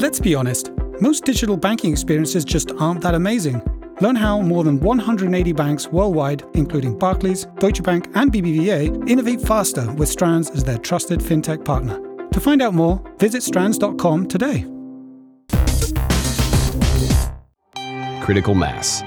Let's be honest, most digital banking experiences just aren't that amazing. Learn how more than 180 banks worldwide, including Barclays, Deutsche Bank, and BBVA, innovate faster with Strands as their trusted fintech partner. To find out more, visit strands.com today. Critical mass.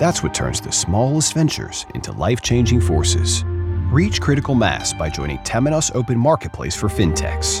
That's what turns the smallest ventures into life changing forces. Reach critical mass by joining Temenos Open Marketplace for FinTechs,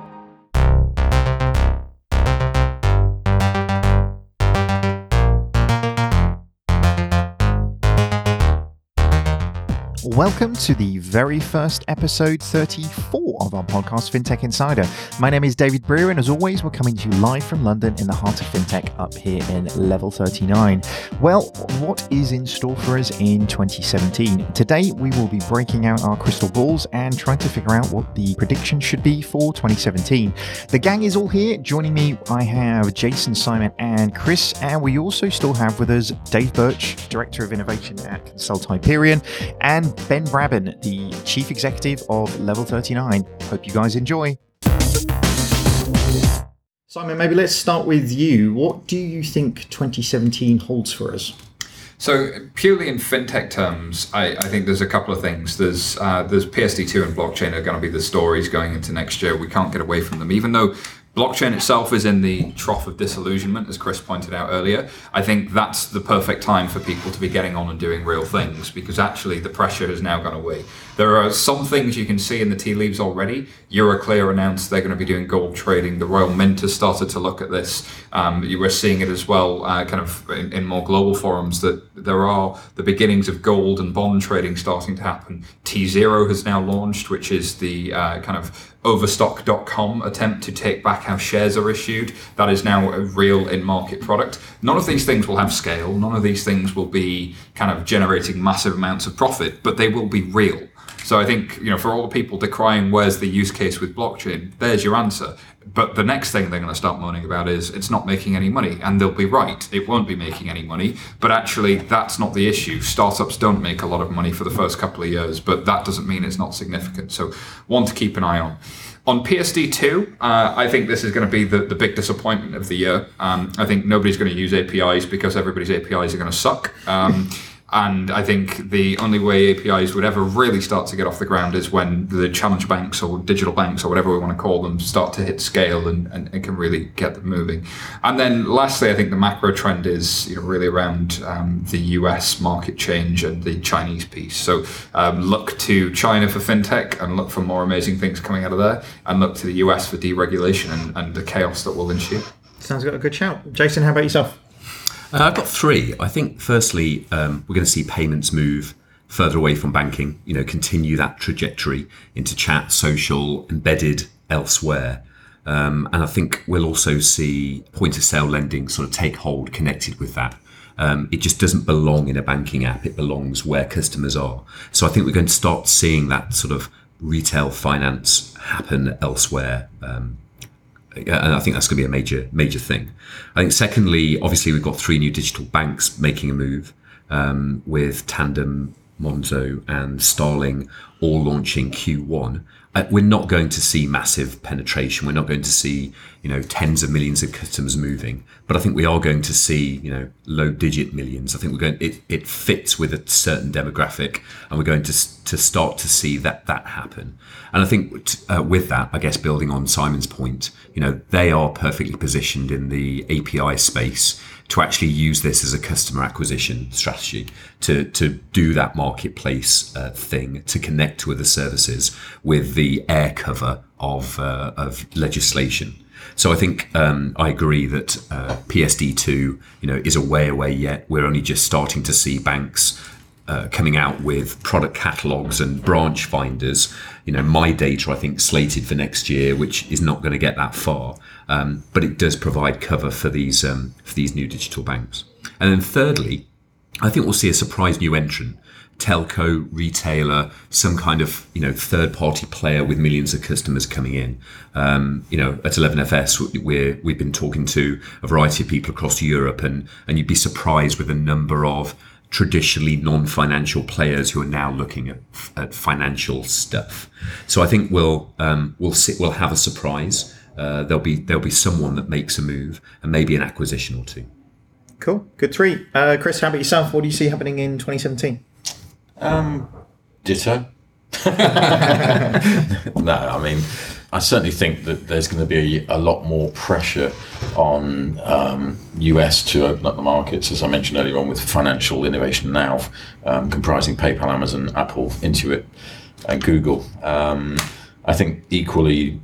Welcome to the very first episode 34 of our podcast, FinTech Insider. My name is David Brear, and as always, we're coming to you live from London in the heart of FinTech up here in level 39. Well, what is in store for us in 2017? Today, we will be breaking out our crystal balls and trying to figure out what the prediction should be for 2017. The gang is all here. Joining me, I have Jason, Simon, and Chris, and we also still have with us Dave Birch, Director of Innovation at Consult Hyperion, and Ben Brabyn, the Chief Executive of Level 39. Hope you guys enjoy. Simon, maybe let's start with you. What do you think 2017 holds for us? So purely in fintech terms, I, I, think there's a couple of things. There's uh, there's PSD2 and blockchain are going to be the stories going into next year. We can't get away from them, even though Blockchain itself is in the trough of disillusionment, as Chris pointed out earlier. I think that's the perfect time for people to be getting on and doing real things because actually the pressure has now gone away. There are some things you can see in the tea leaves already. Euroclear announced they're going to be doing gold trading. The Royal Mint has started to look at this. Um, you were seeing it as well, uh, kind of in, in, more global forums, that there are the beginnings of gold and bond trading starting to happen. T0 has now launched, which is the uh, kind of overstock.com attempt to take back how shares are issued. That is now a real in market product. None of these things will have scale. None of these things will be kind of generating massive amounts of profit, but they will be real. So I think, you know, for all the people decrying where's the use case with blockchain, there's your answer. But the next thing they're going to start moaning about is it's not making any money. And they'll be right. It won't be making any money. But actually, that's not the issue. Startups don't make a lot of money for the first couple of years, but that doesn't mean it's not significant. So, one to keep an eye on. On PSD2, uh, I think this is going to be the, the big disappointment of the year. Um, I think nobody's going to use APIs because everybody's APIs are going to suck. Um, and I think the only way APIs would ever really start to get off the ground is when the challenge banks or digital banks or whatever we want to call them start to hit scale and, and it can really get them moving. And then lastly, I think the macro trend is you know, really around um, the US market change and the Chinese piece. So um, look to China for fintech and look for more amazing things coming out of there and look to the US for deregulation and, and the chaos that will ensue. Sounds like a good shout. Jason, how about yourself? Uh, I've got three. I think, firstly, um, we're going to see payments move further away from banking, you know, continue that trajectory into chat, social, embedded elsewhere. Um, and I think we'll also see point of sale lending sort of take hold connected with that. Um, it just doesn't belong in a banking app, it belongs where customers are. So I think we're going to start seeing that sort of retail finance happen elsewhere. Um, and I think that's going to be a major major thing. I think secondly, obviously we've got three new digital banks making a move um, with Tandem, Monzo, and Starling all launching Q1 uh, we're not going to see massive penetration. We're not going to see, you know, tens of millions of customers moving. But I think we are going to see, you know, low digit millions. I think we're going. It, it fits with a certain demographic, and we're going to to start to see that that happen. And I think uh, with that, I guess building on Simon's point, you know, they are perfectly positioned in the API space to actually use this as a customer acquisition strategy to to do that marketplace uh, thing to connect to other services with the air cover of uh, of legislation. So I think um, I agree that uh, PSD2, you know, is a way away yet. We're only just starting to see banks uh, coming out with product catalogs and branch finders. You know, midata, I think, slated for next year, which is not going to get that far. Um, but it does provide cover for these um, for these new digital banks. And then thirdly, I think we'll see a surprise new entrant telco, retailer, some kind of you know third party player with millions of customers coming in. Um, you know, at 11FS, we're we've been talking to a variety of people across Europe, and and you'd be surprised with the number of traditionally non-financial players who are now looking at, at financial stuff. So I think we'll um, we'll sit, we'll have a surprise. Uh, there'll be there'll be someone that makes a move and maybe an acquisition or two. Cool, good three. Uh, Chris, how about yourself? What do you see happening in 2017? Um, ditto. no, I mean, I certainly think that there's going to be a lot more pressure on um, US to open up the markets, as I mentioned earlier on, with financial innovation now, um, comprising PayPal, Amazon, Apple, Intuit, and Google. Um, I think equally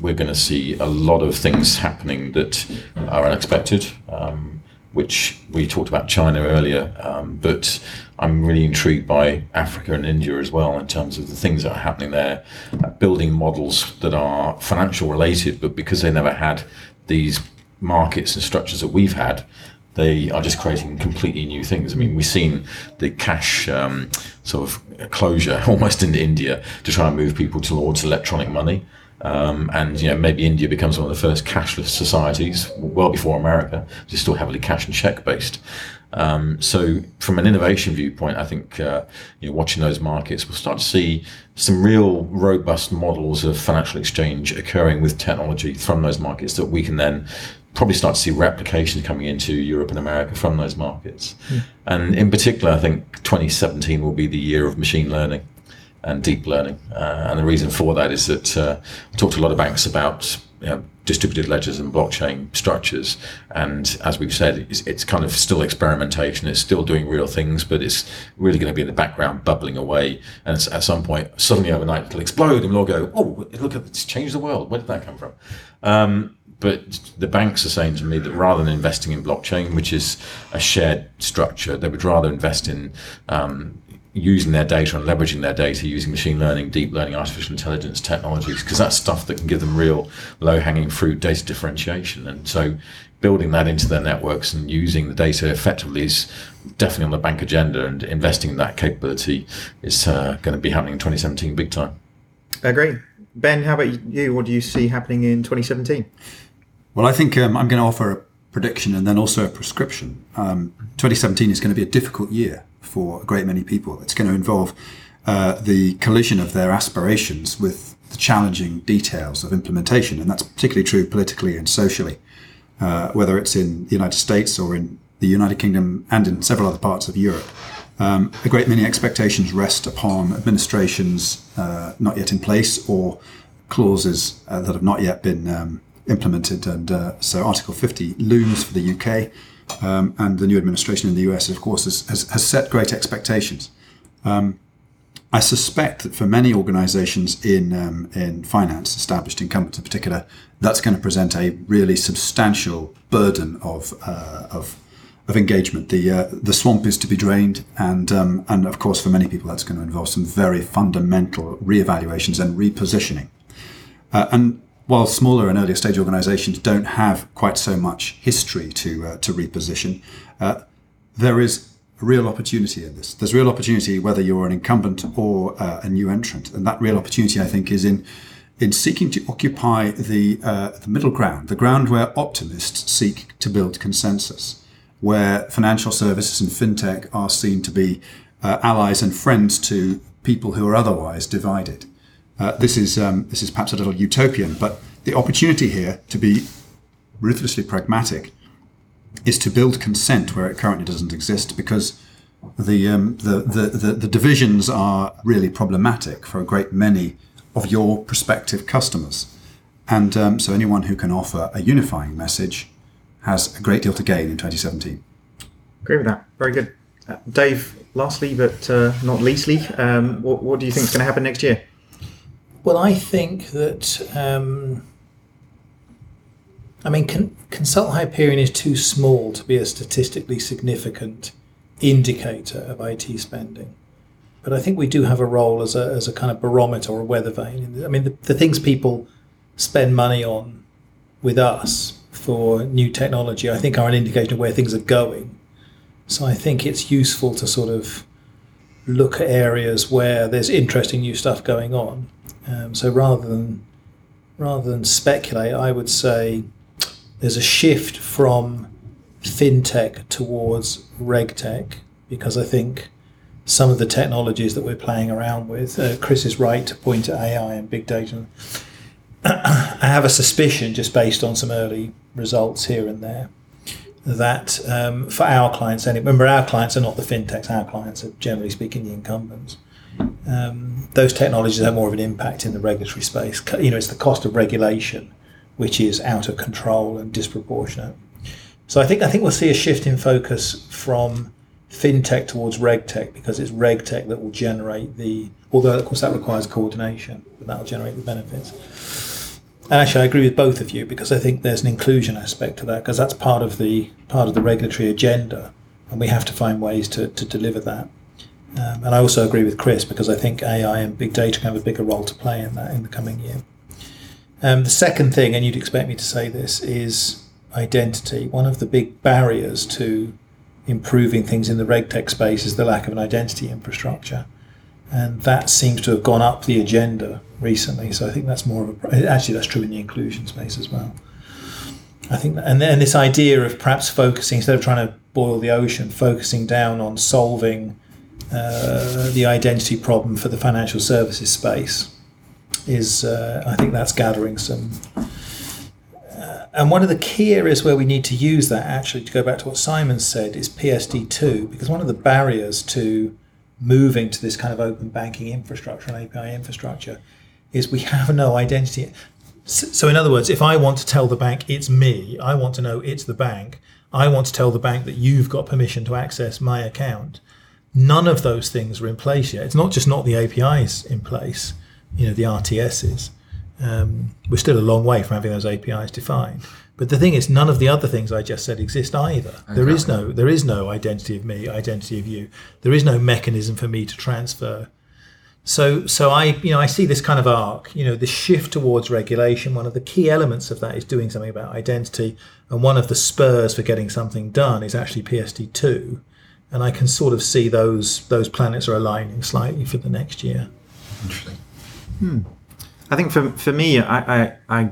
we're going to see a lot of things happening that are unexpected. Um, which we talked about China earlier, um, but I'm really intrigued by Africa and India as well in terms of the things that are happening there, uh, building models that are financial related, but because they never had these markets and structures that we've had, they are just creating completely new things. I mean, we've seen the cash um, sort of closure almost in India to try and move people towards electronic money. Um, and you know maybe India becomes one of the first cashless societies, well before America, which is still heavily cash and check based. Um, so from an innovation viewpoint, I think uh, you know, watching those markets, we'll start to see some real robust models of financial exchange occurring with technology from those markets that we can then probably start to see replications coming into Europe and America from those markets. Mm. And in particular, I think 2017 will be the year of machine learning and deep learning. Uh, and the reason for that is that uh, I talked to a lot of banks about you know, distributed ledgers and blockchain structures. And as we've said, it's, it's, kind of still experimentation. It's still doing real things, but it's really going to be in the background, bubbling away. And at some point, suddenly overnight, it'll explode, and we'll all go, "Oh, look! It's changed the world. Where did that come from?" Um, but the banks are saying to me that rather than investing in blockchain, which is a shared structure, they would rather invest in um, using their data and leveraging their data using machine learning, deep learning, artificial intelligence technologies, because that's stuff that can give them real low hanging fruit data differentiation. And so building that into their networks and using the data effectively is definitely on the bank agenda and investing in that capability is uh, going to be happening in 2017 big time. Uh, great. Ben, how about you? What do you see happening in 2017? Well, I think um, I'm going to offer a prediction and then also a prescription. Um, 2017 is going to be a difficult year for a great many people. It's going to involve uh, the collision of their aspirations with the challenging details of implementation, and that's particularly true politically and socially, uh, whether it's in the United States or in the United Kingdom and in several other parts of Europe. Um, a great many expectations rest upon administrations uh, not yet in place or clauses uh, that have not yet been um, implemented. And uh, so Article 50 looms for the UK. Um, and the new administration in the US, of course, has, has, has set great expectations. Um, I suspect that for many organizations in, um, in finance, established incumbents in particular, that's going to present a really substantial burden of, uh, of, of engagement. The, uh, the swamp is to be drained, and, um, and of course, for many people, that's going to involve some very fundamental reevaluations and repositioning. Uh, and while smaller and earlier stage organizations don't have quite so much history to, uh, to reposition, uh, there is real opportunity in this. There's real opportunity whether you're an incumbent or uh, a new entrant. And that real opportunity, I think, is in, in seeking to occupy the, uh, the middle ground, the ground where optimists seek to build consensus, where financial services and fintech are seen to be uh, allies and friends to people who are otherwise divided. Uh, this is um, this is perhaps a little utopian, but the opportunity here to be ruthlessly pragmatic is to build consent where it currently doesn't exist, because the, um, the, the, the, the divisions are really problematic for a great many of your prospective customers. And um, so anyone who can offer a unifying message has a great deal to gain in 2017. Agree with that. Very good. Uh, Dave, lastly but uh, not leastly, um, what, what do you think is going to happen next year? Well, I think that. Um, I mean, con- Consult Hyperion is too small to be a statistically significant indicator of IT spending. But I think we do have a role as a, as a kind of barometer or a weather vane. I mean, the, the things people spend money on with us for new technology, I think, are an indication of where things are going. So I think it's useful to sort of look at areas where there's interesting new stuff going on. Um, so rather than rather than speculate, I would say there's a shift from fintech towards regtech because I think some of the technologies that we're playing around with, uh, Chris is right to point to AI and big data. I have a suspicion, just based on some early results here and there, that um, for our clients, and remember our clients are not the fintechs, our clients are generally speaking the incumbents. Um, those technologies have more of an impact in the regulatory space. You know, it's the cost of regulation which is out of control and disproportionate. So I think I think we'll see a shift in focus from fintech towards regtech because it's regtech that will generate the. Although of course that requires coordination, but that will generate the benefits. And actually, I agree with both of you because I think there's an inclusion aspect to that because that's part of the part of the regulatory agenda, and we have to find ways to, to deliver that. Um, and I also agree with Chris because I think AI and big data can have a bigger role to play in that in the coming year. Um, the second thing, and you'd expect me to say this, is identity. One of the big barriers to improving things in the regtech space is the lack of an identity infrastructure. And that seems to have gone up the agenda recently. So I think that's more of a, actually, that's true in the inclusion space as well. I think, and then this idea of perhaps focusing, instead of trying to boil the ocean, focusing down on solving uh, the identity problem for the financial services space is, uh, I think that's gathering some. Uh, and one of the key areas where we need to use that, actually, to go back to what Simon said, is PSD2, because one of the barriers to moving to this kind of open banking infrastructure and API infrastructure is we have no identity. So, in other words, if I want to tell the bank it's me, I want to know it's the bank, I want to tell the bank that you've got permission to access my account. None of those things are in place yet. It's not just not the APIs in place, you know, the RTSs. Um, we're still a long way from having those APIs defined. But the thing is, none of the other things I just said exist either. Exactly. There is no there is no identity of me, identity of you. There is no mechanism for me to transfer. So so I you know I see this kind of arc. You know, the shift towards regulation. One of the key elements of that is doing something about identity, and one of the spurs for getting something done is actually PSD two. And I can sort of see those those planets are aligning slightly for the next year. Interesting. Hmm. I think for for me, I I I,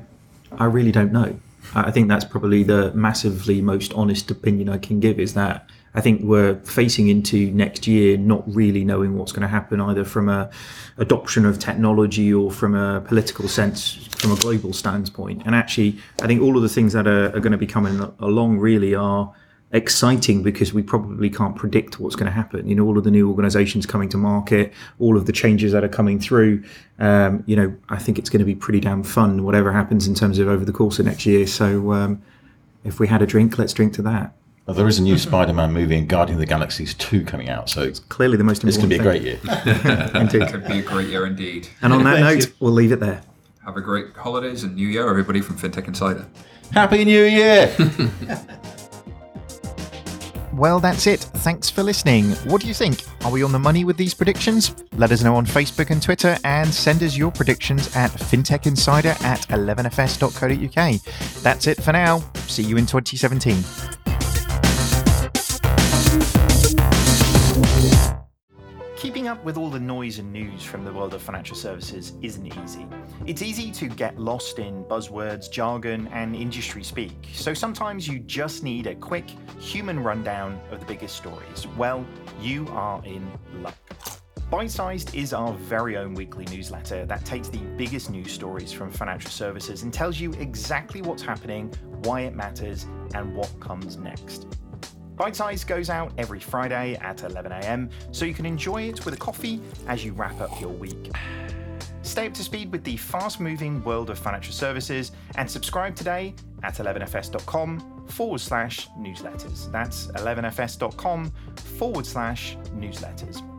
I really don't know. I think that's probably the massively most honest opinion I can give is that I think we're facing into next year not really knowing what's going to happen either from a adoption of technology or from a political sense from a global standpoint. And actually, I think all of the things that are, are going to be coming along really are exciting because we probably can't predict what's going to happen. You know, all of the new organizations coming to market, all of the changes that are coming through. Um, you know, I think it's going to be pretty damn fun, whatever happens in terms of over the course of next year. So, um, if we had a drink, let's drink to that. Well, there is a new Spider-Man movie and Guardian of the Galaxies 2 coming out, so it's clearly the most important It's going to be a great year. It could be a great year indeed. And on that note, we'll leave it there. Have a great holidays and New Year, everybody from FinTech Insider. Happy New Year! Well, that's it. Thanks for listening. What do you think? Are we on the money with these predictions? Let us know on Facebook and Twitter and send us your predictions at fintechinsider at 11fs.co.uk. That's it for now. See you in 2017. Keeping up with all the noise and news from the world of financial services isn't easy. It's easy to get lost in buzzwords, jargon, and industry speak, so sometimes you just need a quick human rundown of the biggest stories. Well, you are in luck. Bite Sized is our very own weekly newsletter that takes the biggest news stories from financial services and tells you exactly what's happening, why it matters, and what comes next. Bite Size goes out every Friday at 11am, so you can enjoy it with a coffee as you wrap up your week. Stay up to speed with the fast moving world of financial services and subscribe today at 11fs.com forward slash newsletters. That's 11fs.com forward slash newsletters.